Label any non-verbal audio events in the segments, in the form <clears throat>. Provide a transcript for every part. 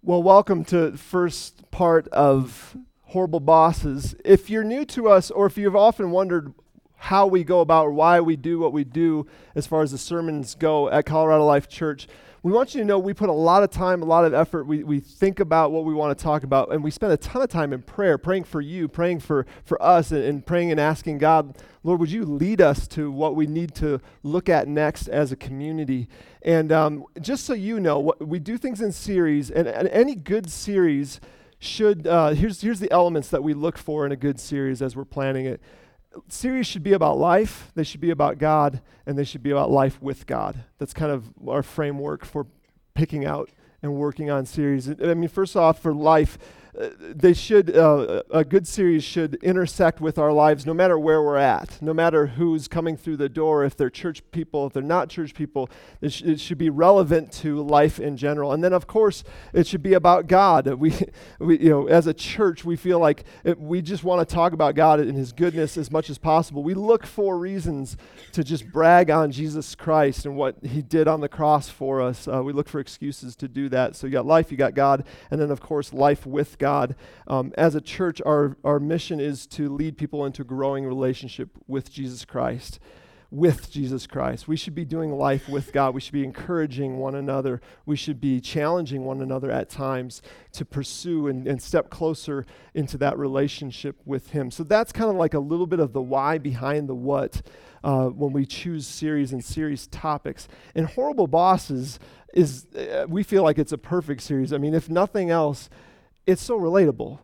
Well, welcome to the first part of Horrible Bosses. If you're new to us, or if you've often wondered how we go about why we do what we do as far as the sermons go at Colorado Life Church, we want you to know we put a lot of time, a lot of effort. We, we think about what we want to talk about, and we spend a ton of time in prayer, praying for you, praying for, for us, and, and praying and asking God, Lord, would you lead us to what we need to look at next as a community? And um, just so you know, what, we do things in series, and, and any good series should, uh, here's, here's the elements that we look for in a good series as we're planning it series should be about life, they should be about God, and they should be about life with God. That's kind of our framework for picking out and working on series. I mean, first off, for life, they should uh, a good series should intersect with our lives no matter where we're at no matter who's coming through the door if they're church people if they're not church people it, sh- it should be relevant to life in general. And then of course it should be about god. <laughs> We, we you know as a church we feel like it, we just want to talk about god and his goodness as much as possible. We look for reasons to just brag on jesus christ and what he did on the cross for us. Uh, we look for excuses to do that. So you got life you got god and then of course life with God. Um, as a church, our, our mission is to lead people into growing relationship with Jesus Christ. With Jesus Christ. We should be doing life with God. We should be encouraging one another. We should be challenging one another at times to pursue and, and step closer into that relationship with Him. So that's kind of like a little bit of the why behind the what uh, when we choose series and series topics. And Horrible Bosses is, uh, we feel like it's a perfect series. I mean, if nothing else, it's so relatable.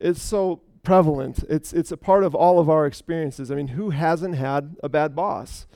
It's so prevalent. It's, it's a part of all of our experiences. I mean, who hasn't had a bad boss?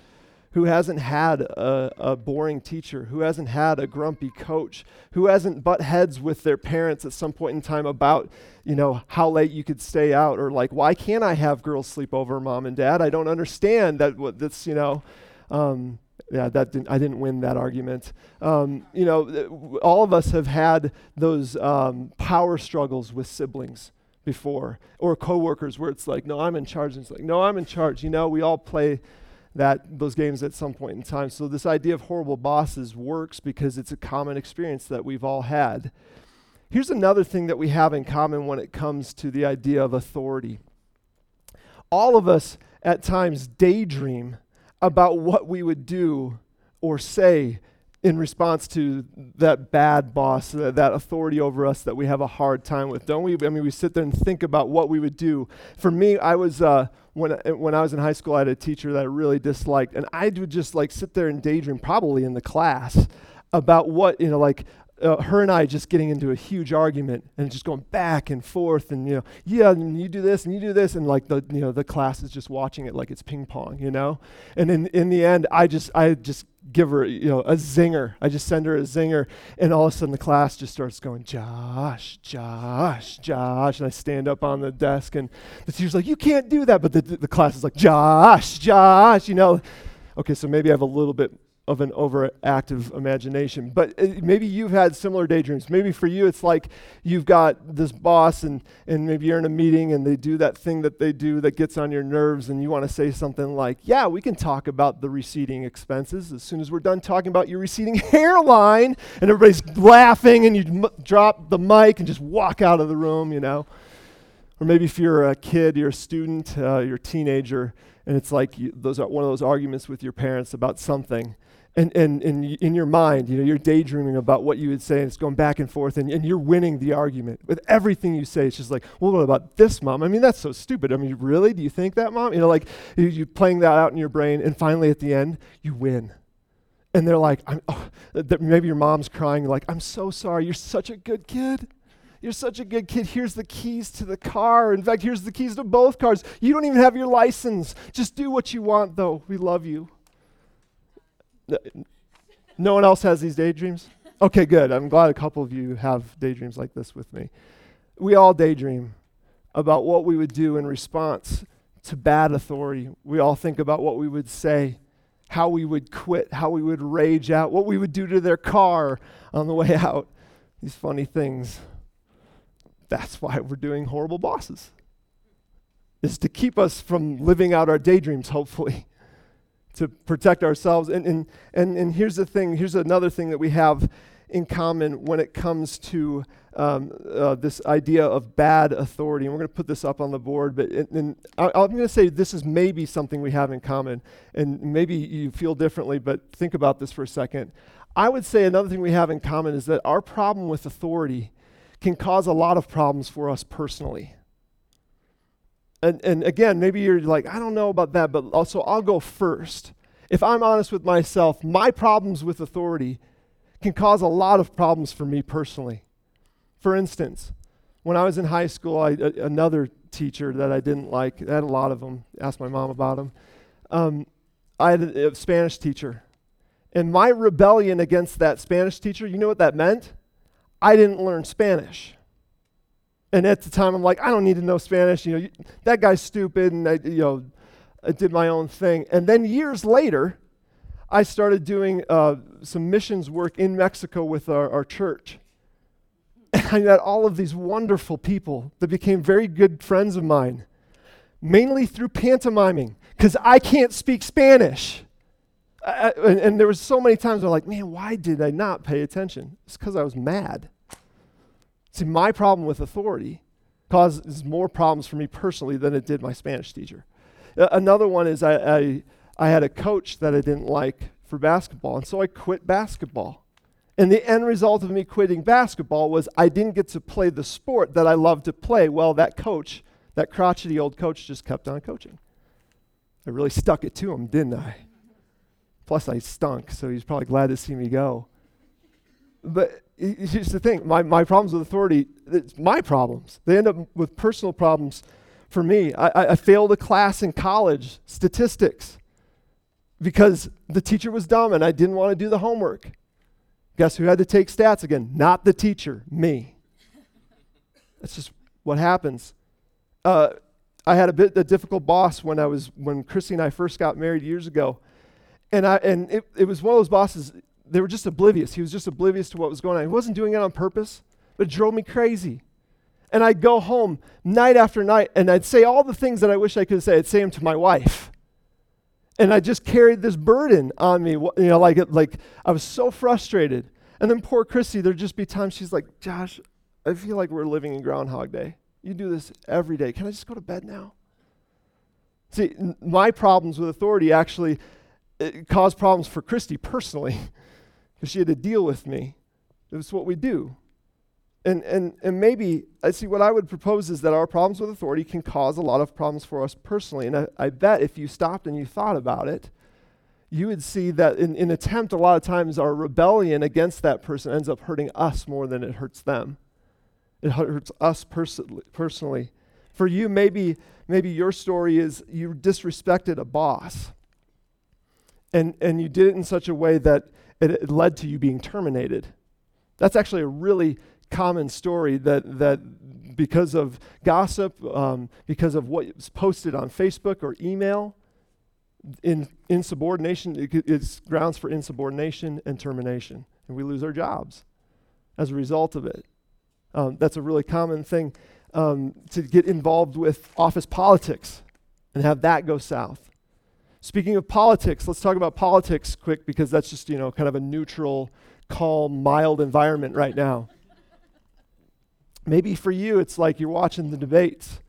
Who hasn't had a, a boring teacher? Who hasn't had a grumpy coach? Who hasn't butt heads with their parents at some point in time about, you know, how late you could stay out or like, why can't I have girls sleep over, mom and dad? I don't understand that. What that's you know, um, yeah, that didn't, I didn't win that argument. Um, you know, all of us have had those um, power struggles with siblings before, or coworkers where it's like, no, I'm in charge, and it's like, no, I'm in charge. You know, we all play that those games at some point in time. So this idea of horrible bosses works because it's a common experience that we've all had. Here's another thing that we have in common when it comes to the idea of authority. All of us at times daydream about what we would do or say in response to that bad boss, that, that authority over us that we have a hard time with, don't we? I mean, we sit there and think about what we would do. For me, I was uh, when when I was in high school, I had a teacher that I really disliked, and I would just like sit there and daydream, probably in the class, about what you know, like uh, her and I just getting into a huge argument and just going back and forth and you know yeah and you do this and you do this and like the you know the class is just watching it like it's ping pong you know? And in in the end I just I just give her you know a zinger. I just send her a zinger and all of a sudden the class just starts going Josh Josh Josh and I stand up on the desk and the teacher's like you can't do that but the the class is like Josh Josh you know? Okay so maybe I have a little bit of an overactive imagination. But uh, maybe you've had similar daydreams. Maybe for you, it's like you've got this boss, and, and maybe you're in a meeting and they do that thing that they do that gets on your nerves, and you want to say something like, Yeah, we can talk about the receding expenses as soon as we're done talking about your receding <laughs> hairline. And everybody's laughing, and you m- drop the mic and just walk out of the room, you know. Or maybe if you're a kid, you're a student, uh, you're a teenager, and it's like you, those are one of those arguments with your parents about something and, and, and in your mind, you know, you're daydreaming about what you would say, and it's going back and forth, and, and you're winning the argument with everything you say. It's just like, well, what about this, mom? I mean, that's so stupid. I mean, really? Do you think that, mom? You know, like you, you playing that out in your brain, and finally at the end, you win. And they're like, oh, maybe your mom's crying, like, I'm so sorry. You're such a good kid. You're such a good kid. Here's the keys to the car. In fact, here's the keys to both cars. You don't even have your license. Just do what you want, though. We love you. No one else has these daydreams? Okay, good. I'm glad a couple of you have daydreams like this with me. We all daydream about what we would do in response to bad authority. We all think about what we would say, how we would quit, how we would rage out, what we would do to their car on the way out. These funny things. That's why we're doing horrible bosses. Is to keep us from living out our daydreams, hopefully to protect ourselves. And, and, and, and here's the thing here's another thing that we have in common when it comes to um, uh, this idea of bad authority. And we're going to put this up on the board, but and I, I'm going to say this is maybe something we have in common. And maybe you feel differently, but think about this for a second. I would say another thing we have in common is that our problem with authority can cause a lot of problems for us personally. And, and again, maybe you're like, I don't know about that, but also I'll go first. If I'm honest with myself, my problems with authority can cause a lot of problems for me personally. For instance, when I was in high school, I, a, another teacher that I didn't like, I had a lot of them, asked my mom about them. Um, I had a, a Spanish teacher. And my rebellion against that Spanish teacher, you know what that meant? I didn't learn Spanish. And at the time, I'm like, I don't need to know Spanish. You know, you, that guy's stupid, and I, you know, I did my own thing. And then years later, I started doing uh, some missions work in Mexico with our, our church. And I met all of these wonderful people that became very good friends of mine, mainly through pantomiming, because I can't speak Spanish. I, and, and, there was so many times I'm like, man, why did I not pay attention? It's because I was mad. See, my problem with authority causes more problems for me personally than it did my Spanish teacher. Another one is I, I, I had a coach that I didn't like for basketball, and so I quit basketball. And the end result of me quitting basketball was I didn't get to play the sport that I loved to play. Well, that coach, that crotchety old coach, just kept on coaching. I really stuck it to him, didn't I? Plus, I stunk, so he's probably glad to see me go. But here's the thing my, my problems with authority, it's my problems. They end up with personal problems for me. I, I failed a class in college, statistics, because the teacher was dumb and I didn't want to do the homework. Guess who had to take stats again? Not the teacher, me. That's just what happens. Uh, I had a bit a difficult boss when I was when Christy and I first got married years ago. And, I, and it, it was one of those bosses, they were just oblivious. He was just oblivious to what was going on. He wasn't doing it on purpose, but it drove me crazy. And I'd go home night after night and I'd say all the things that I wish I could say. I'd say them to my wife. And I just carried this burden on me, you know, like, like I was so frustrated. And then poor Christy, there'd just be times she's like, Josh, I feel like we're living in Groundhog Day. You do this every day. Can I just go to bed now? See, n- my problems with authority actually it caused problems for Christy personally <laughs> because she had to deal with me. It was what we do. And, and, and maybe, I see, what I would propose is that our problems with authority can cause a lot of problems for us personally. And I, I bet if you stopped and you thought about it, you would see that in, in attempt, a lot of times our rebellion against that person ends up hurting us more than it hurts them. It hurts us pers- personally. For you, maybe, maybe your story is you disrespected a boss and, and you did it in such a way that it, it led to you being terminated. That's actually a really common story that, that because of gossip, um, because of what's posted on Facebook or email, in insubordination, it, it's grounds for insubordination and termination. And we lose our jobs as a result of it. Um, that's a really common thing um, to get involved with office politics and have that go south. Speaking of politics, let's talk about politics quick because that's just, you know, kind of a neutral, calm, mild environment right now. Maybe for you, it's like you're watching the debates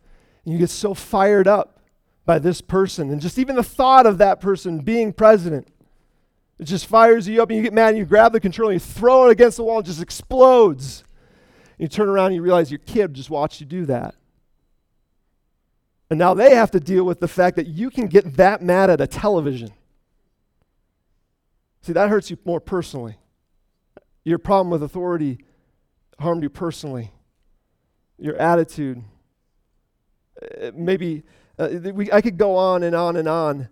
and you get so fired up by this person and just even the thought of that person being president. It just fires you up and you get mad and you grab the controller and you throw it against the wall and it just explodes. And you turn around and you realize your kid just watched you do that. And now they have to deal with the fact that you can get that mad at a television. See, that hurts you more personally. Your problem with authority harmed you personally. Your attitude. Uh, maybe uh, we, I could go on and on and on,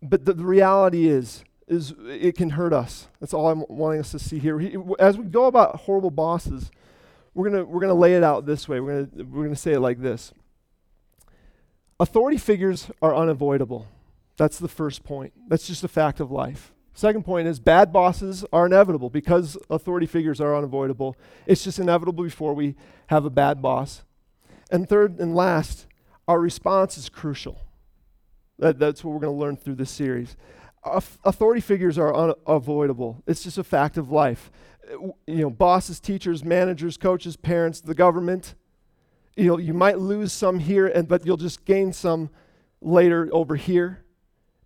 but the, the reality is, is it can hurt us. That's all I'm wanting us to see here. As we go about horrible bosses, we're gonna we're gonna lay it out this way. We're gonna we're gonna say it like this. Authority figures are unavoidable. That's the first point. That's just a fact of life. Second point is bad bosses are inevitable because authority figures are unavoidable. It's just inevitable before we have a bad boss. And third and last, our response is crucial. That, that's what we're going to learn through this series. authority figures are unavoidable. It's just a fact of life. Uh, you know, bosses, teachers, managers, coaches, parents, the government. You know, you might lose some here, and but you'll just gain some later over here.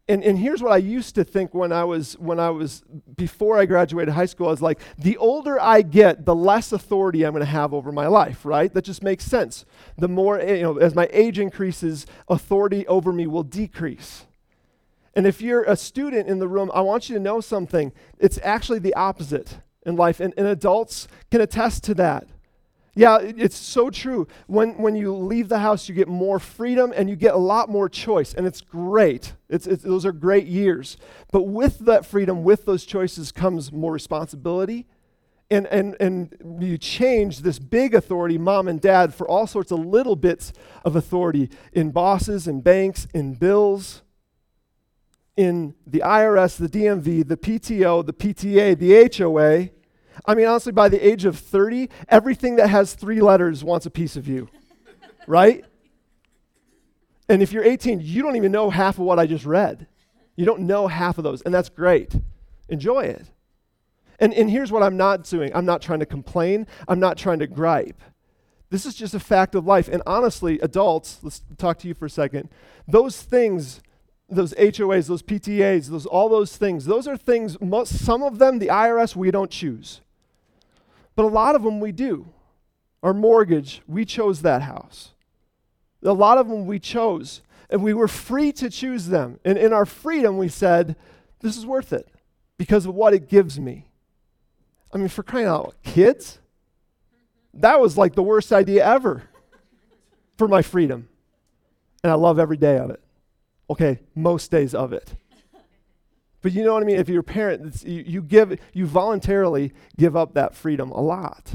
And, and here's what I used to think when I was when I was before I graduated high school. I was like, the older I get, the less authority I'm going to have over my life. Right? That just makes sense. The more you know, as my age increases, authority over me will decrease. And if you're a student in the room, I want you to know something. It's actually the opposite in life, and, and adults can attest to that. Yeah, it's so true. When, when you leave the house, you get more freedom and you get a lot more choice, and it's great. It's, it's, those are great years. But with that freedom, with those choices, comes more responsibility. And, and, and you change this big authority, mom and dad, for all sorts of little bits of authority in bosses, in banks, in bills, in the IRS, the DMV, the PTO, the PTA, the HOA I mean, honestly, by the age of 30, everything that has three letters wants a piece of you, <laughs> right? And if you're 18, you don't even know half of what I just read. You don't know half of those, and that's great. Enjoy it. And, and here's what I'm not doing I'm not trying to complain, I'm not trying to gripe. This is just a fact of life. And honestly, adults, let's talk to you for a second. Those things, those HOAs, those PTAs, those all those things, those are things, most, some of them, the IRS, we don't choose. But a lot of them we do. Our mortgage, we chose that house. A lot of them we chose, and we were free to choose them. And in our freedom, we said, This is worth it because of what it gives me. I mean, for crying out kids? That was like the worst idea ever for my freedom. And I love every day of it. Okay, most days of it. But you know what I mean? If you're a parent, you, you, give, you voluntarily give up that freedom a lot.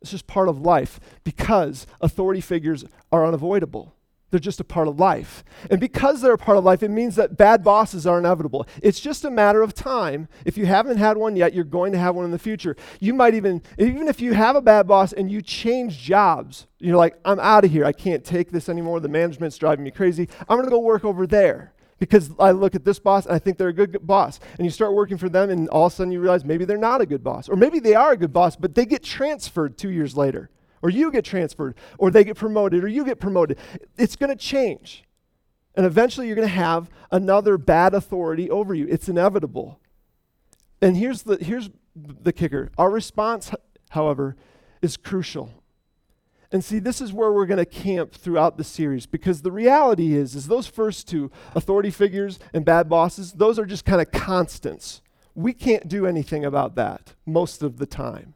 It's just part of life because authority figures are unavoidable. They're just a part of life. And because they're a part of life, it means that bad bosses are inevitable. It's just a matter of time. If you haven't had one yet, you're going to have one in the future. You might even, even if you have a bad boss and you change jobs, you're like, I'm out of here. I can't take this anymore. The management's driving me crazy. I'm going to go work over there because I look at this boss and I think they're a good, boss. And you start working for them, and all of a sudden you realize maybe they're not a good boss. Or maybe they are a good boss, but they get transferred two years later. Or you get transferred, or they get promoted, or you get promoted. It's going to change. And eventually you're going to have another bad authority over you. It's inevitable. And here's the, here's the kicker our response, however, is crucial. And see, this is where we're going to camp throughout the series because the reality is is those first two, authority figures and bad bosses, those are just kind of constants. We can't do anything about that most of the time.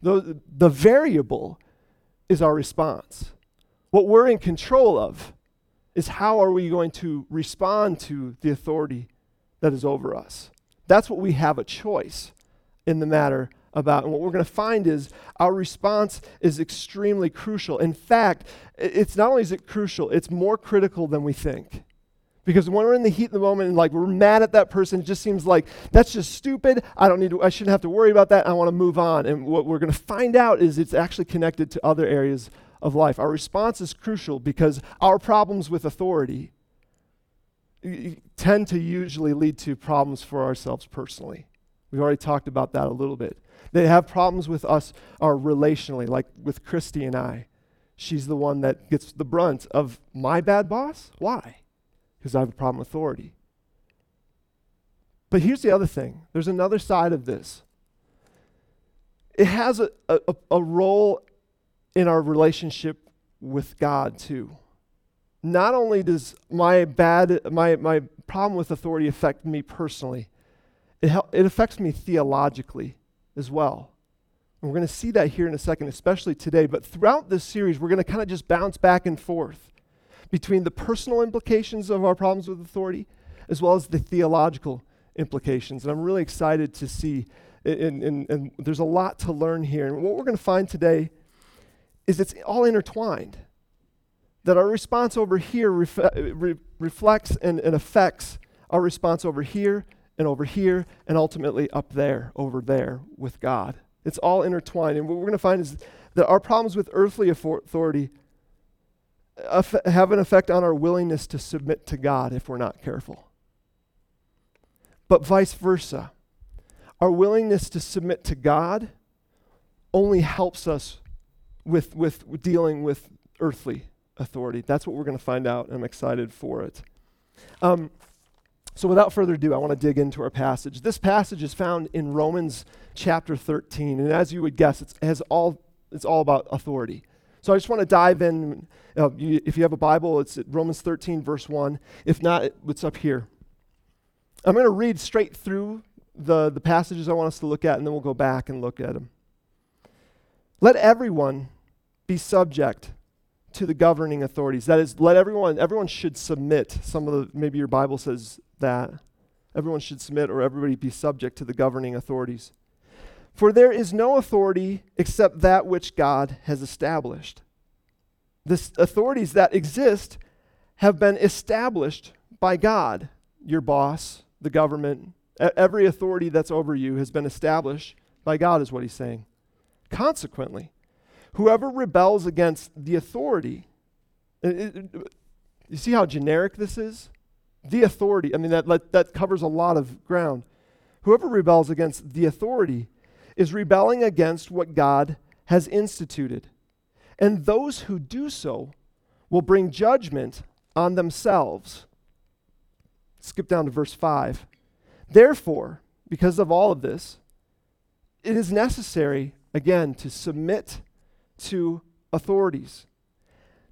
The, the variable is our response. What we're in control of is how are we going to respond to the authority that is over us. That's what we have a choice in the matter about. And what we're going to find is our response is extremely crucial. In fact, it's not only is it crucial, it's more critical than we think. Because when we're in the heat of the moment and like we're mad at that person, it just seems like that's just stupid. I don't need to, I shouldn't have to worry about that. I want to move on. And what we're going to find out is it's actually connected to other areas of life. Our response is crucial because our problems with authority tend to usually lead to problems for ourselves personally. We've already talked about that a little bit. They have problems with us are relationally, like with Christy and I. She's the one that gets the brunt of my bad boss. Why? Because I have a problem with authority. But here's the other thing there's another side of this. It has a, a, a role in our relationship with God, too. Not only does my bad, my, my problem with authority affect me personally, it, it affects me theologically as well. And we're going to see that here in a second, especially today. But throughout this series, we're going to kind of just bounce back and forth between the personal implications of our problems with authority as well as the theological implications. And I'm really excited to see, and, and, and there's a lot to learn here. And what we're going to find today is it's all intertwined. That our response over here ref- uh, re- reflects and, and affects our response over here and over here and ultimately up there, over there with God. It's all intertwined. And what we're going to find is that our problems with earthly authority have an effect on our willingness to submit to God if we're not careful. But vice versa. Our willingness to submit to God only helps us with, with dealing with earthly authority. That's what we're going to find out. I'm excited for it. Um, so, without further ado, I want to dig into our passage. This passage is found in Romans chapter 13, and as you would guess, it has all, it's all about authority. So, I just want to dive in. Uh, you, if you have a Bible, it's at Romans 13, verse 1. If not, it's up here. I'm going to read straight through the, the passages I want us to look at, and then we'll go back and look at them. Let everyone be subject to the governing authorities. That is, let everyone, everyone should submit. Some of the, maybe your Bible says that. Everyone should submit or everybody be subject to the governing authorities. For there is no authority except that which God has established. The authorities that exist have been established by God, your boss, the government, every authority that's over you has been established by God, is what he's saying. Consequently, whoever rebels against the authority, it, it, you see how generic this is? The authority, I mean, that, that covers a lot of ground. Whoever rebels against the authority is rebelling against what God has instituted. And those who do so will bring judgment on themselves. Skip down to verse 5. Therefore, because of all of this, it is necessary, again, to submit to authorities.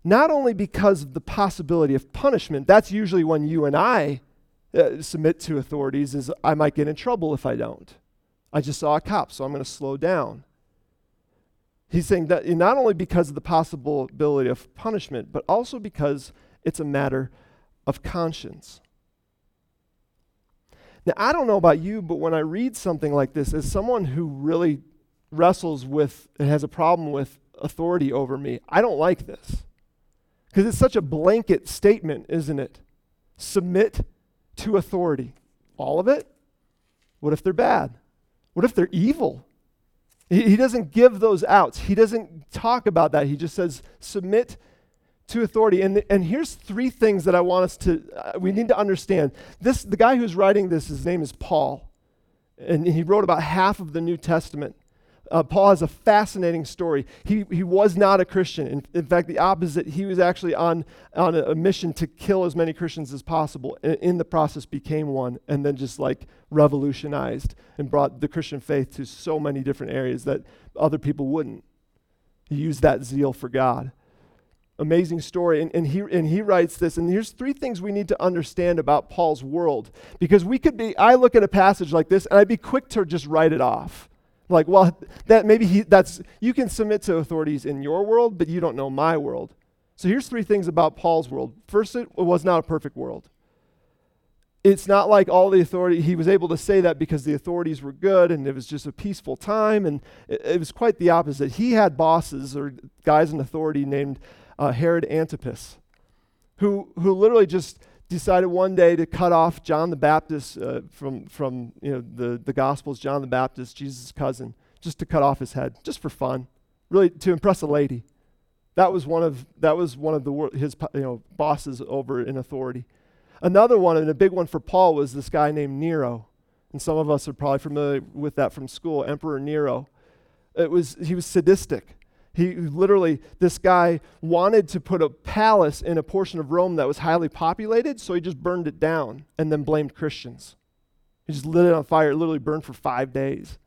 Not only because of the possibility of punishment, that's usually when you and I uh, submit to authorities, is I might get in trouble if I don't. I just saw a cop, so I'm going to slow down. He's saying that not only because of the possibility of punishment, but also because it's a matter of conscience. Now, I don't know about you, but when I read something like this, as someone who really wrestles with and has a problem with authority over me, I don't like this. Because it's such a blanket statement, isn't it? Submit to authority. All of it? What if they're bad? What if they're evil? He, he doesn't give those outs. He doesn't talk about that. He just says, submit to authority. And, and here's three things that I want us to, uh, we need to understand. This, the guy who's writing this, his name is Paul. And he wrote about half of the New Testament. Uh, Paul has a fascinating story. He, he was not a Christian. In, in fact, the opposite. He was actually on, on a, a mission to kill as many Christians as possible. And in the process, became one and then just like revolutionized and brought the Christian faith to so many different areas that other people wouldn't. He used that zeal for God amazing story. And, and, he, and he writes this, and here's three things we need to understand about Paul's world. Because we could be, I look at a passage like this, and I'd be quick to just write it off. Like, well, that maybe he, that's, you can submit to authorities in your world, but you don't know my world. So here's three things about Paul's world. First, it was not a perfect world. It's not like all the authority, he was able to say that because the authorities were good and it was just a peaceful time. And it, it was quite the opposite. He had bosses or guys in authority named uh, Herod Antipas, who, who literally just decided one day to cut off John the Baptist uh, from, from you know, the, the Gospels, John the Baptist, Jesus' cousin, just to cut off his head, just for fun, really to impress a lady. That was one of, that was one of the, his you know, bosses over in authority. Another one, and a big one for Paul, was this guy named Nero. And some of us are probably familiar with that from school, Emperor Nero. It was, he was sadistic. He literally, this guy wanted to put a palace in a portion of Rome that was highly populated, so he just burned it down and then blamed Christians. He just lit it on fire. It literally burned for five days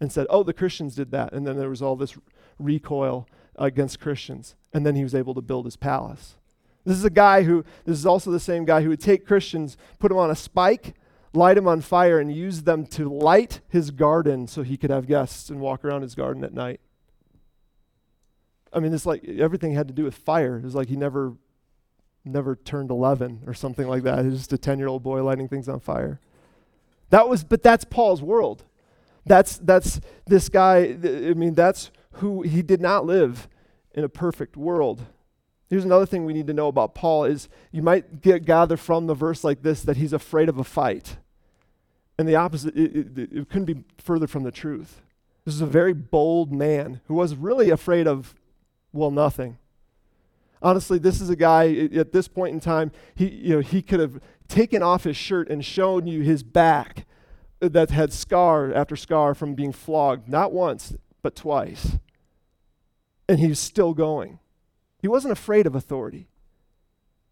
and said, oh, the Christians did that. And then there was all this recoil against Christians. And then he was able to build his palace. This is a guy who, this is also the same guy who would take Christians, put them on a spike, light them on fire, and use them to light his garden so he could have guests and walk around his garden at night. I mean, it's like everything had to do with fire. It was like he never, never turned 11 or something like that. He was just a 10 year old boy lighting things on fire. That was, but that's Paul's world. That's, that's this guy, I mean, that's who, he did not live in a perfect world. Here's another thing we need to know about Paul is you might get, gather from the verse like this that he's afraid of a fight. And the opposite, it, it, it couldn't be further from the truth. This is a very bold man who was really afraid of well, nothing. Honestly, this is a guy at this point in time, he, you know, he could have taken off his shirt and shown you his back that had scar after scar from being flogged, not once, but twice. And he's still going. He wasn't afraid of authority.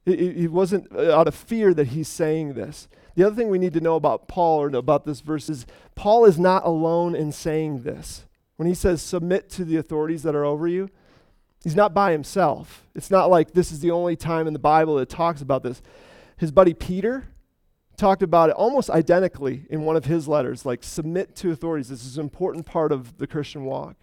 He wasn't uh, out of fear that he's saying this. The other thing we need to know about Paul or about this verse is Paul is not alone in saying this. When he says submit to the authorities that are over you, he's not by himself. It's not like this is the only time in the Bible that talks about this. His buddy Peter talked about it almost identically in one of his letters like submit to authorities. This is an important part of the Christian walk.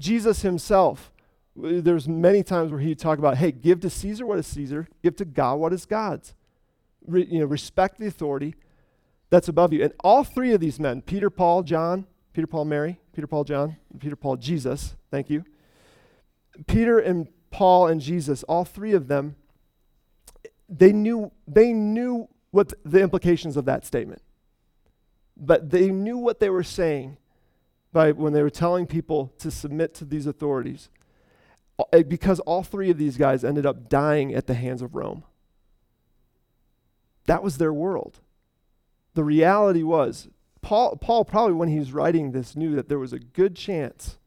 Jesus himself there's many times where he'd talk about, hey, give to Caesar what is Caesar, give to God what is God's. Re, you know, respect the authority that's above you. And all three of these men, Peter, Paul, John, Peter, Paul, Mary, Peter, Paul, John, Peter, Paul, Jesus, thank you. Peter and Paul and Jesus, all three of them, they knew, they knew what the implications of that statement. But they knew what they were saying by when they were telling people to submit to these authorities. Because all three of these guys ended up dying at the hands of Rome. That was their world. The reality was, Paul, Paul probably when he was writing this knew that there was a good chance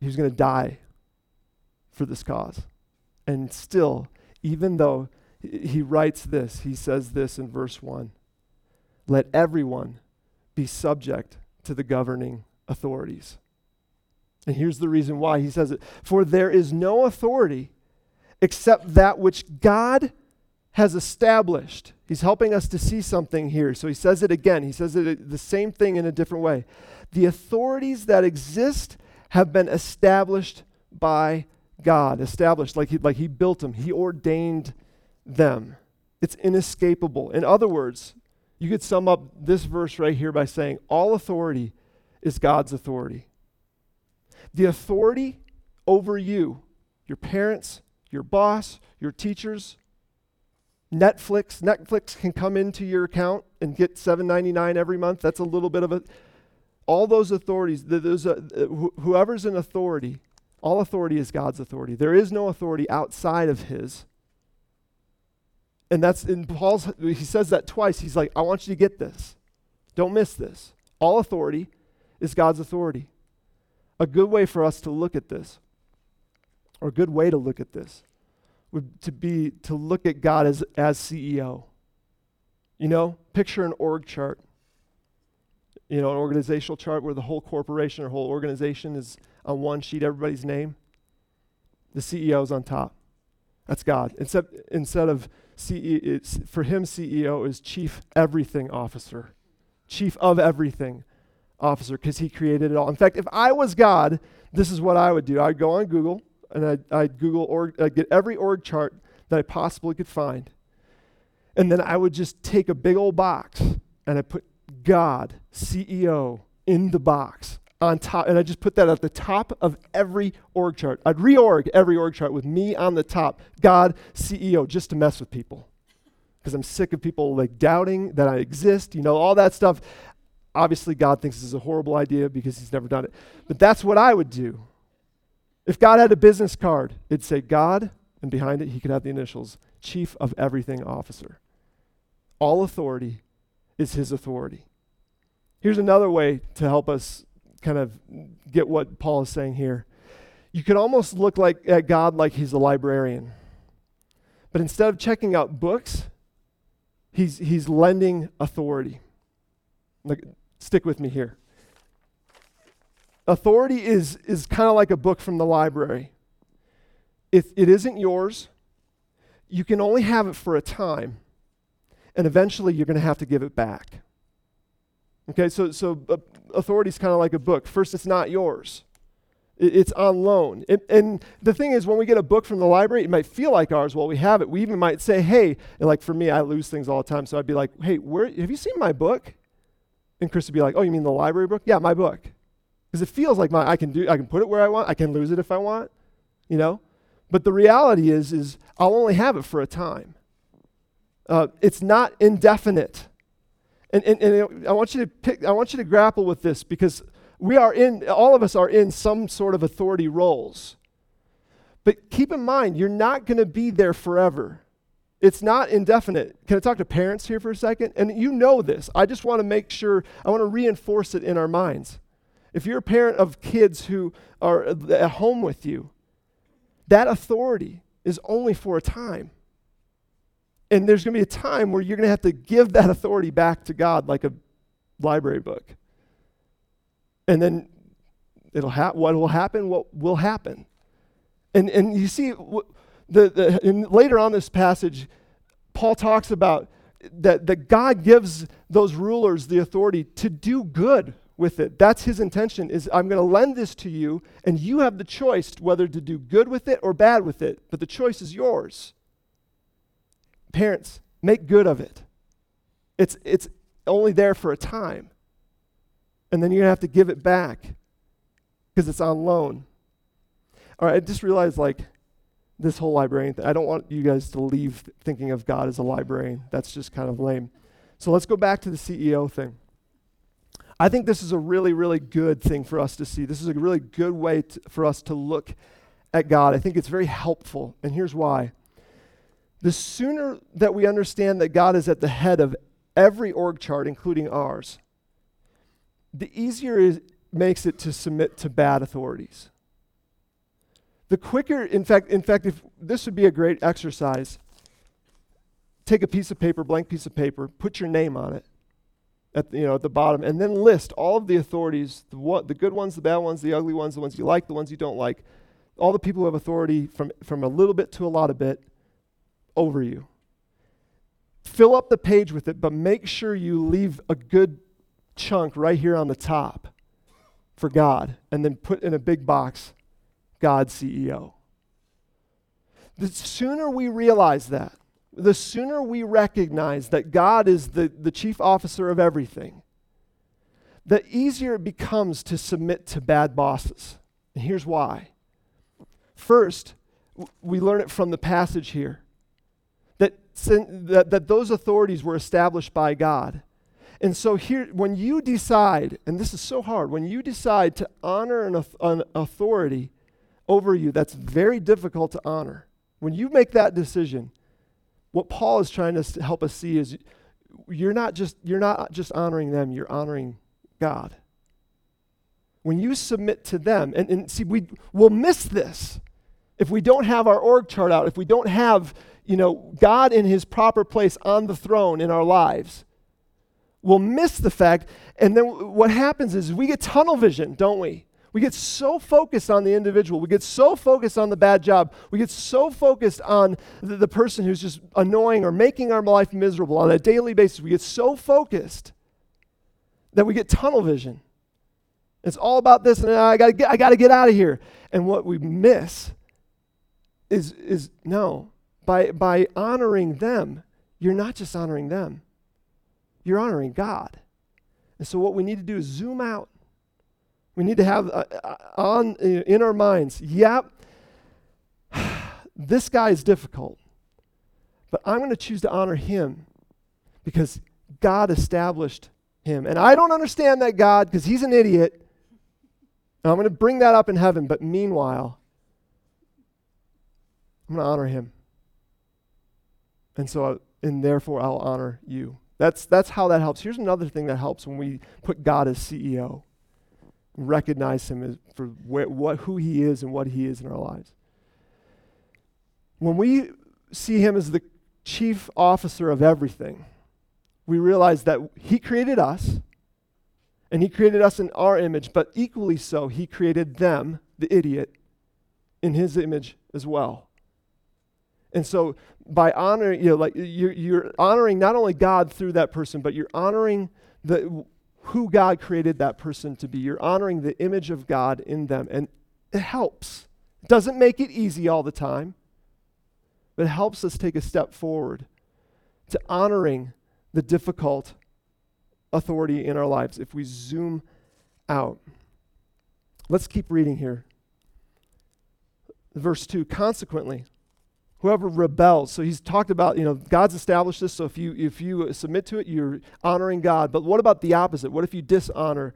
he was going to die for this cause. And still, even though he writes this, he says this in verse 1 let everyone be subject to the governing authorities. And here's the reason why he says it For there is no authority except that which God has established. He's helping us to see something here. So he says it again. He says it the same thing in a different way. The authorities that exist have been established by God, established like he, like he built them, he ordained them. It's inescapable. In other words, you could sum up this verse right here by saying all authority is God's authority the authority over you, your parents, your boss, your teachers, Netflix, Netflix can come into your account and get $7.99 every month. That's a little bit of a. All those authorities, those, uh, whoever's in authority, all authority is God's authority. There is no authority outside of His. And that's in Paul's, he says that twice. He's like, I want you to get this. Don't miss this. All authority is God's authority a good way for us to look at this, or a good way to look at this, would to be to look at God as, as CEO. You know, picture an org chart. You know, an organizational chart where the whole corporation or whole organization is on one sheet, everybody's name. The CEO is on top. That's God. Instead, instead of CEO, for him, CEO is chief everything officer, chief of everything officer because he created it all. In fact, if I was God, this is what I would do. I'd go on Google and I'd, I'd Google org, I'd get every org chart that I possibly could find. And then I would just take a big old box and I put God, CEO, in the box on top. And I just put that at the top of every org chart. I'd reorg every org chart with me on the top, God, CEO, just to mess with people. Because I'm sick of people like doubting that I exist, you know, all that stuff. Obviously, God thinks this is a horrible idea because he's never done it. But that's what I would do. If God had a business card, it'd say God, and behind it, he could have the initials Chief of Everything Officer. All authority is his authority. Here's another way to help us kind of get what Paul is saying here. You could almost look like at God like he's a librarian. But instead of checking out books, he's, he's lending authority. Like, Stick with me here. Authority is, is kind of like a book from the library. If it isn't yours, you can only have it for a time, and eventually you're going to have to give it back. Okay, so, so uh, authority is kind of like a book. First, it's not yours, it, it's on loan. It, and the thing is, when we get a book from the library, it might feel like ours while we have it. We even might say, hey, like for me, I lose things all the time, so I'd be like, hey, where, have you seen my book? And Chris would be like, "Oh, you mean the library book? Yeah, my book." Because it feels like my I can do I can put it where I want. I can lose it if I want, you know. But the reality is is I'll only have it for a time. Uh, it's not indefinite. And, and, and I want you to pick, I want you to grapple with this because we are in, all of us are in some sort of authority roles. But keep in mind, you're not going to be there forever. it's not indefinite. Can I talk to parents here for a second? And you know this. I just want to make sure, I want to reinforce it in our minds. If you're a parent of kids who are at home with you, that authority is only for a time. And there's going to be a time where you're going to have to give that authority back to God like a library book. And then it'll ha- what will happen, what will happen. And, and you see, the, the, later on this passage, Paul talks about that, that God gives those rulers the authority to do good with it. That's his intention is I'm going to lend this to you and you have the choice whether to do good with it or bad with it, but the choice is yours. Parents, make good of it. It's it's only there for a time. And then you're going to have to give it back because it's on loan. All right, I just realized like this whole librarian thing. I don't want you guys to leave thinking of God as a librarian. That's just kind of lame. So let's go back to the CEO thing. I think this is a really, really good thing for us to see. This is a really good way for us to look at God. I think it's very helpful, and here's why. The sooner that we understand that God is at the head of every org chart, including ours, the easier it makes it to submit to bad authorities. The quicker, in fact, in fact, if this would be a great exercise, take a piece of paper, blank piece of paper, put your name on it at the, you know, at the bottom, and then list all of the authorities, the, what, the good ones, the bad ones, the ugly ones, the ones you like, the ones you don't like, all the people who have authority from, from a little bit to a lot of bit over you. Fill up the page with it, but make sure you leave a good chunk right here on the top for God, and then put in a big box God CEO. The sooner we realize that, the sooner we recognize that God is the, the chief officer of everything, the easier it becomes to submit to bad bosses. And here's why. First, we learn it from the passage here that, that, those authorities were established by God. And so here, when you decide, and this is so hard, when you decide to honor an, an authority over you, that's very difficult to honor. When you make that decision, what Paul is trying to help us see is you're not just you're not just honoring them, you're honoring God. When you submit to them, and, and see, we will miss this if we don't have our org chart out, if we don't have, you know, God in his proper place on the throne in our lives. We'll miss the fact, and then what happens is we get tunnel vision, don't we? We get so focused on the individual. We get so focused on the bad job. We get so focused on the, the, person who's just annoying or making our life miserable on a daily basis. We get so focused that we get tunnel vision. It's all about this, and ah, I got to get, I got to get out of here. And what we miss is, is no, by, by honoring them, you're not just honoring them, you're honoring God. And so what we need to do is zoom out we need to have uh, uh on uh, in our minds, yep, <sighs> this guy is difficult, but I'm going to choose to honor him because God established him. And I don't understand that God because he's an idiot. And I'm going to bring that up in heaven, but meanwhile, I'm going to honor him. And so, uh, and therefore, I'll honor you. That's, that's how that helps. Here's another thing that helps when we put God as CEO recognize him as for what, who he is and what he is in our lives. When we see him as the chief officer of everything, we realize that he created us and he created us in our image, but equally so, he created them, the idiot, in his image as well. And so by honoring, you know, like you're, you're honoring not only God through that person, but you're honoring the who God created that person to be. You're honoring the image of God in them. And it helps. It doesn't make it easy all the time, but it helps us take a step forward to honoring the difficult authority in our lives if we zoom out. Let's keep reading here. Verse 2 Consequently, whoever rebels. So he's talked about you know god's established this so if you if you submit to it you're honoring god. But what about the opposite? What if you dishonor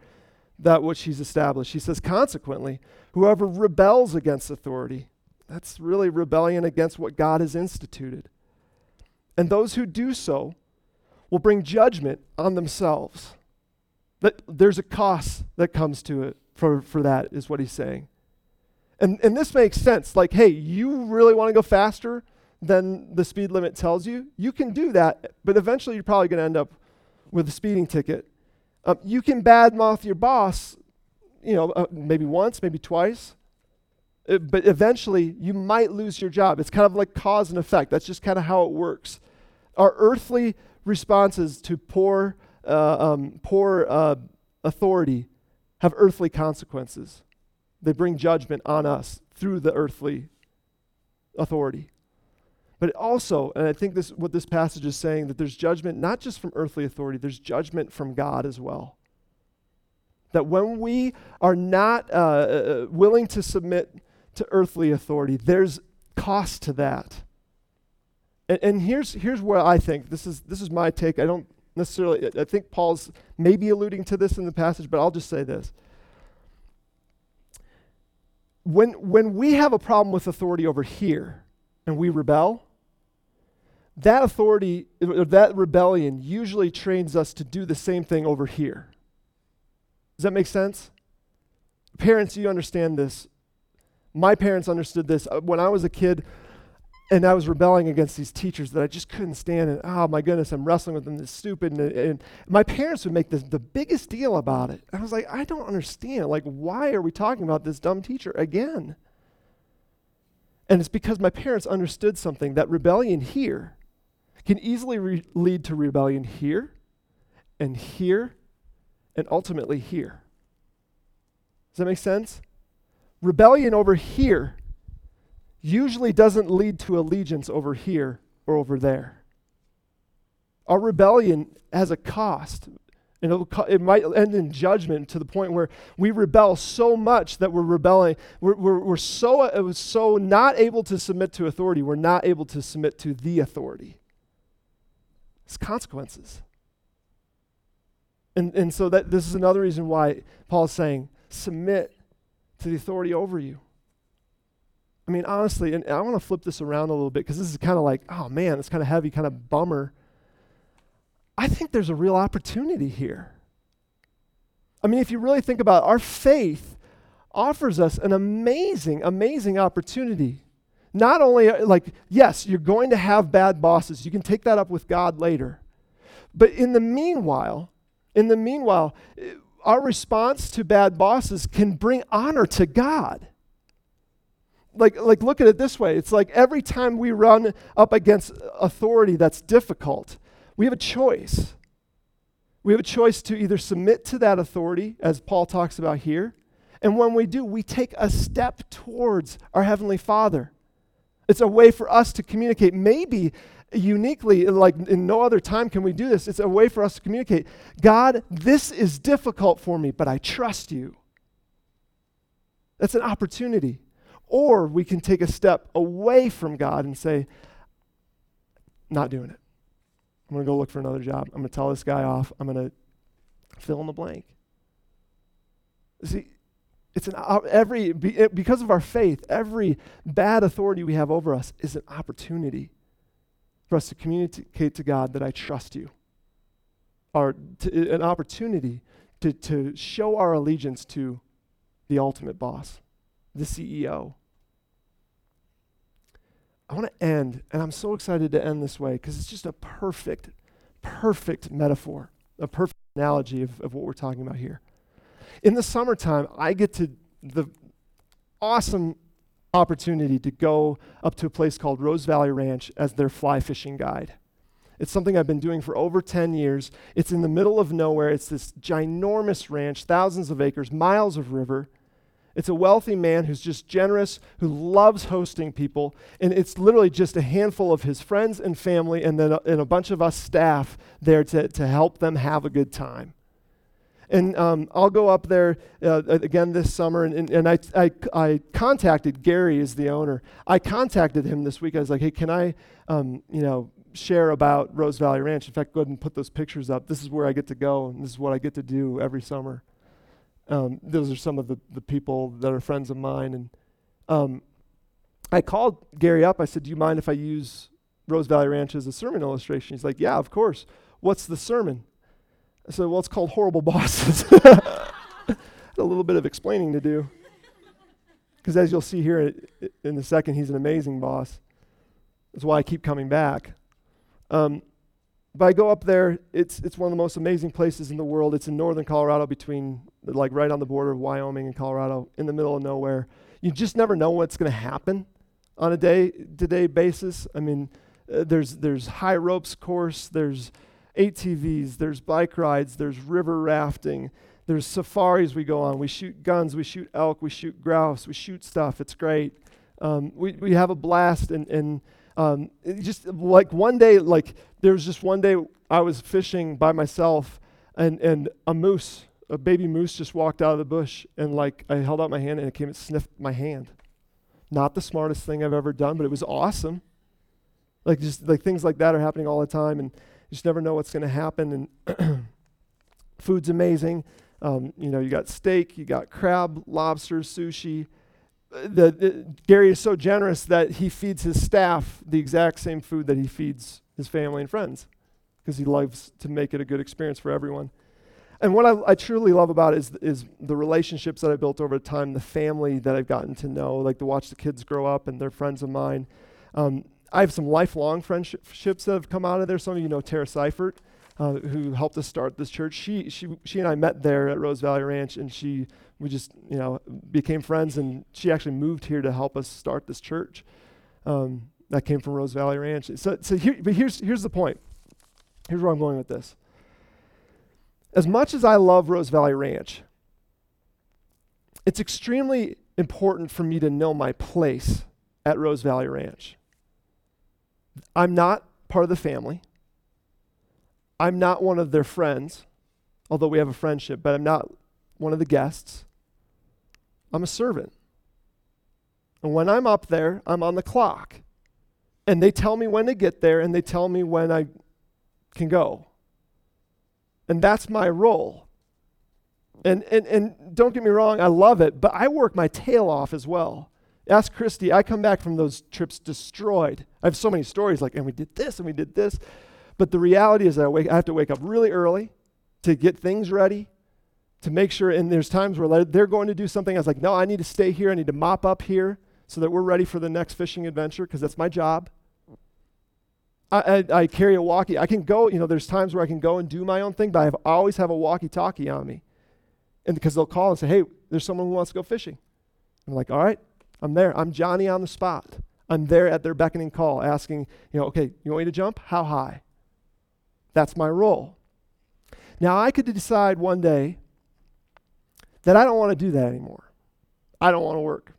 that which he's established? He says consequently whoever rebels against authority that's really rebellion against what god has instituted. And those who do so will bring judgment on themselves. That there's a cost that comes to it for, for that, is what he's saying. And, and this makes sense. Like, hey, you really want to go faster than the speed limit tells you? You can do that, but eventually you're probably going to end up with a speeding ticket. Um, you can badmouth your boss, you know, uh, maybe once, maybe twice, uh, but eventually you might lose your job. It's kind of like cause and effect. That's just kind of how it works. Our earthly responses to poor, uh, um, poor uh, authority have earthly consequences. They bring judgment on us through the earthly authority. But also, and I think this what this passage is saying, that there's judgment not just from earthly authority, there's judgment from God as well. That when we are not uh, uh willing to submit to earthly authority, there's cost to that. And, and here's, here's where I think this is, this is my take. I don't necessarily, I think Paul's maybe alluding to this in the passage, but I'll just say this when, when we have a problem with authority over here and we rebel, that authority, that rebellion usually trains us to do the same thing over here. Does that make sense? Parents, you understand this. My parents understood this. Uh, when I was a kid, and I was rebelling against these teachers that I just couldn't stand. And oh my goodness, I'm wrestling with them. They're stupid. And, and my parents would make this, the biggest deal about it. I was like, I don't understand. Like, why are we talking about this dumb teacher again? And it's because my parents understood something that rebellion here can easily re- lead to rebellion here and here and ultimately here. Does that make sense? Rebellion over here usually doesn't lead to allegiance over here or over there. Our rebellion has a cost. And it might end in judgment to the point where we rebel so much that we're rebelling. We're, we're, we're so, uh, so not able to submit to authority, we're not able to submit to the authority. It's consequences. And, and so that this is another reason why Paul is saying, submit to the authority over you. I mean, honestly, and I want to flip this around a little bit because this is kind of like, oh man, it's kind of heavy, kind of bummer. I think there's a real opportunity here. I mean, if you really think about it, our faith offers us an amazing, amazing opportunity. Not only, uh, like, yes, you're going to have bad bosses. You can take that up with God later. But in the meanwhile, in the meanwhile, uh, our response to bad bosses can bring honor to God like, like look at it this way. It's like every time we run up against authority that's difficult we have a choice. We have a choice to either submit to that authority as paul talks about here and when we do we take a step towards our heavenly father. It's a way for us to communicate. Maybe uniquely like in no other time can we do this. It's a way for us to communicate god this is difficult for me but i trust you. That's an opportunity or we can take a step away from God and say, not doing it. I'm going to go look for another job. I'm going to tell this guy off. I'm going to fill in the blank. See, it's an every because of our faith, every bad authority we have over us is an opportunity for us to communicate to God that I trust you, or to, an opportunity to, to show our allegiance to the ultimate boss, the CEO, I want to end, and I'm so excited to end this way because it's just a perfect, perfect metaphor, a perfect analogy of, of what we're talking about here. In the summertime, I get to the awesome opportunity to go up to a place called Rose Valley Ranch as their fly fishing guide. It's something I've been doing for over 10 years. It's in the middle of nowhere. It's this ginormous ranch, thousands of acres, miles of river. It's a wealthy man who's just generous, who loves hosting people, and it's literally just a handful of his friends and family, and then a, and a bunch of us staff there to, to help them have a good time. And um, I'll go up there uh, again this summer, and, and, and I, I, I, contacted Gary, is the owner. I contacted him this week. I was like, hey, can I, um, you know, share about Rose Valley Ranch? In fact, go ahead and put those pictures up. This is where I get to go, and this is what I get to do every summer. Um, those are some of the, the people that are friends of mine. And um, I called Gary up. I said, Do you mind if I use Rose Valley Ranch as a sermon illustration. He's like, Yeah, of course. What's the sermon? I said, Well, it's called Horrible Bosses. <laughs> a little bit of explaining to do. Because as you'll see here in a second, he's an amazing boss. That's why I keep coming back. Um, but I go up there, it's, it's one of the most amazing places in the world. It's in northern Colorado, between, like, right on the border of Wyoming and Colorado, in the middle of nowhere. You just never know what's going to happen on a day to day basis. I mean, uh, there's, there's high ropes course, there's ATVs, there's bike rides, there's river rafting, there's safaris we go on. We shoot guns, we shoot elk, we shoot grouse, we shoot stuff. It's great. Um, we, we have a blast and, and um, just like one day, like there was just one day I was fishing by myself, and and a moose, a baby moose, just walked out of the bush, and like I held out my hand and it came and sniffed my hand. Not the smartest thing I've ever done, but it was awesome. Like just like things like that are happening all the time, and you just never know what's going to happen. And <clears throat> food's amazing. Um, you know, you got steak, you got crab, lobster, sushi the, the, Gary is so generous that he feeds his staff the exact same food that he feeds his family and friends because he loves to make it a good experience for everyone. And what I, I, truly love about is, is the relationships that I built over time, the family that I've gotten to know, like to watch the kids grow up and they're friends of mine. Um, I have some lifelong friendships that have come out of there. Some of you know Tara Seifert, uh, who helped us start this church. She, she, she and I met there at Rose Valley Ranch, and she we just you know became friends and she actually moved here to help us start this church um, that came from rose valley ranch. So, so here, but here's, here's the point. Here's where i'm going with this. As much as i love rose valley ranch it's extremely important for me to know my place at rose valley ranch. I'm not part of the family. I'm not one of their friends although we have a friendship but i'm not one of the guests I'm a servant. And when I'm up there, I'm on the clock. And they tell me when to get there and they tell me when I can go. And that's my role. And, and, and don't get me wrong, I love it, but I work my tail off as well. Ask Christy, I come back from those trips destroyed. I have so many stories like, and we did this and we did this. But the reality is, that I, wake, I have to wake up really early to get things ready, to make sure, and there's times where they're going to do something. I was like, no, I need to stay here. I need to mop up here so that we're ready for the next fishing adventure because that's my job. I, I, I, carry a walkie. I can go, you know, there's times where I can go and do my own thing, but I, have, always have a walkie talkie on me. And because they'll call and say, hey, there's someone who wants to go fishing. I'm like, all right, I'm there. I'm Johnny on the spot. I'm there at their beckoning call, asking, you know, okay, you want me to jump? How high? That's my role. Now, I could decide one day that I don't want to do that anymore. I don't want to work.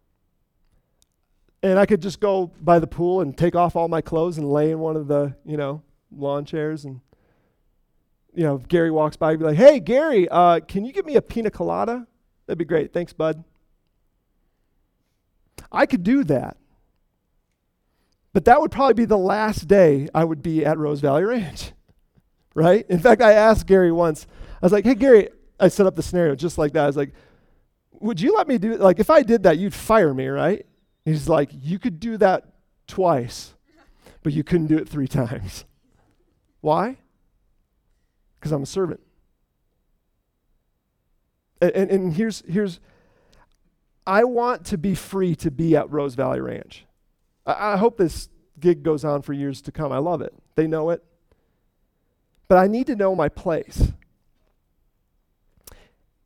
And I could just go by the pool and take off all my clothes and lay in one of the, you know, lawn chairs and you know, if Gary walks by, I'd be like, "Hey, Gary, uh, can you give me a pina colada? That'd be great. Thanks, bud." I could do that, but that would probably be the last day I would be at Rose Valley Ranch, <laughs> right? In fact, I asked Gary once. I was like, "Hey, Gary, I set up the scenario just like that. I was like, would you let me do it? Like, if I did that, you'd fire me, right? He's like, you could do that twice, but you couldn't do it three <laughs> times. Why? Because I'm a servant. And, and, and, here's, here's, I want to be free to be at Rose Valley Ranch. I, I hope this gig goes on for years to come. I love it. They know it. But I need to know my place.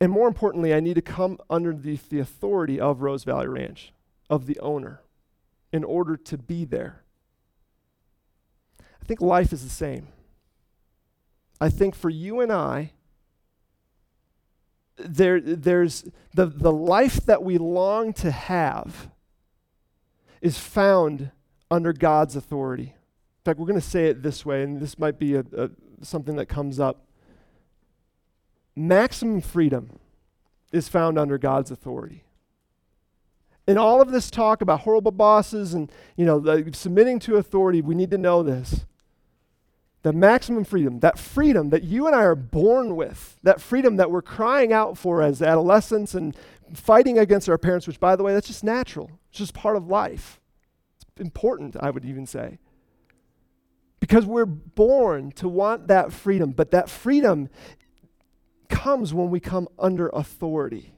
And more importantly, I need to come underneath the authority of Rose Valley Ranch, of the owner, in order to be there. I think life is the same. I think for you and I, there, there's the, the life that we long to have is found under God's authority. In fact, we're going to say it this way, and this might be a, a, something that comes up maximum freedom is found under God's authority. In all of this talk about horrible bosses and you know the, submitting to authority, we need to know this. The maximum freedom, that freedom that you and I are born with, that freedom that we're crying out for as adolescents and fighting against our parents, which by the way, that's just natural. It's just part of life. It's important, I would even say. Because we're born to want that freedom, but that freedom comes when we come under authority.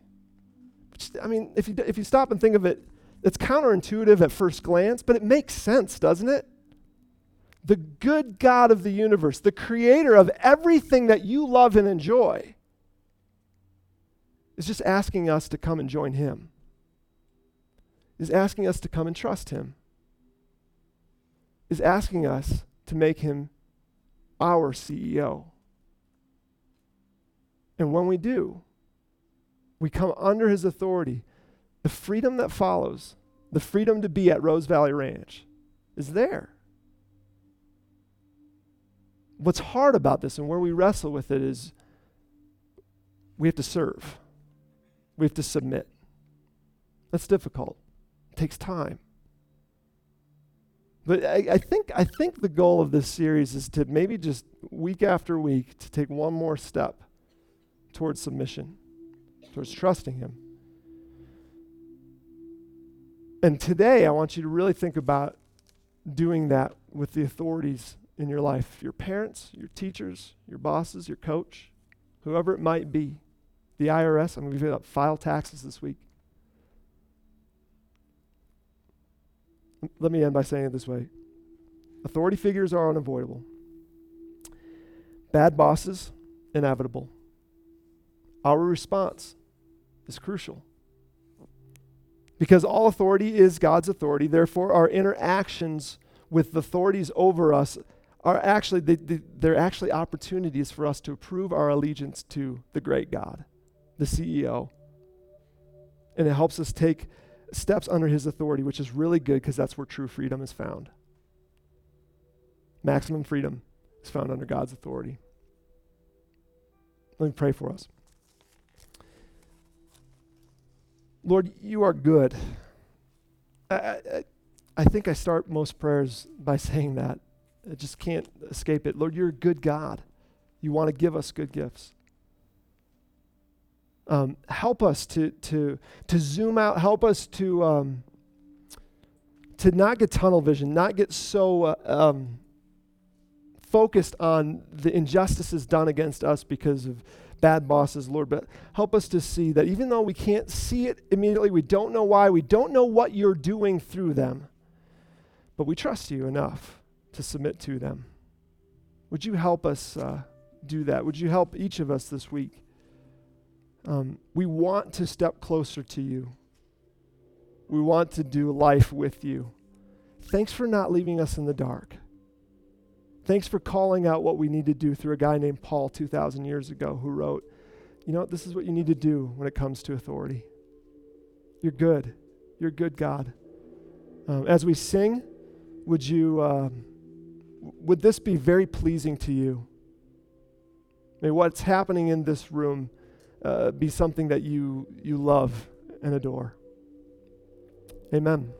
I mean, if you, if you stop and think of it, it's counterintuitive at first glance, but it makes sense, doesn't it? The good God of the universe, the creator of everything that you love and enjoy, is just asking us to come and join him. Is asking us to come and trust him. Is asking us to make him our CEO. And when we do, we come under his authority. The freedom that follows, the freedom to be at Rose Valley Ranch, is there. What's hard about this and where we wrestle with it is we have to serve, we have to submit. That's difficult, it takes time. But I, I, think I think the goal of this series is to maybe just week after week to take one more step towards submission, towards trusting Him. And today, I want you to really think about doing that with the authorities in your life your parents, your teachers, your bosses, your coach, whoever it might be. The IRS, I'm going to up file taxes this week. Let me end by saying it this way authority figures are unavoidable, bad bosses, inevitable. Our response is crucial. Because all authority is God's authority, therefore, our interactions with the authorities over us are actually, they, they, they're actually opportunities for us to prove our allegiance to the great God, the CEO. And it helps us take steps under his authority, which is really good because that's where true freedom is found. Maximum freedom is found under God's authority. Let me pray for us. Lord, you are good. I, I, I think I start most prayers by <laughs> saying that. I just can't escape it. Lord, you're a good God. You want to give us good gifts. Um, help us to, to, to zoom out. Help us to, um, to not get tunnel vision, not get so uh, um, focused on the injustices done against us because of bad bosses, Lord, but help us to see that even though we can't see it immediately, we don't know why, we don't know what you're doing through them, but we trust you enough to submit to them. Would you help us uh, do that? Would you help each of us this week? Um, we want to step closer to you. We want to do life with you. Thanks for not leaving us in the dark. Thanks for calling out what we need to do through a guy named Paul 2,000 years ago who wrote, You know? This is what you need to do when it comes to authority. You're good. You're good, God. Um, as we sing, would you, um, would this be very pleasing to you? May what's happening in this room uh, be something that you, you love and adore. Amen.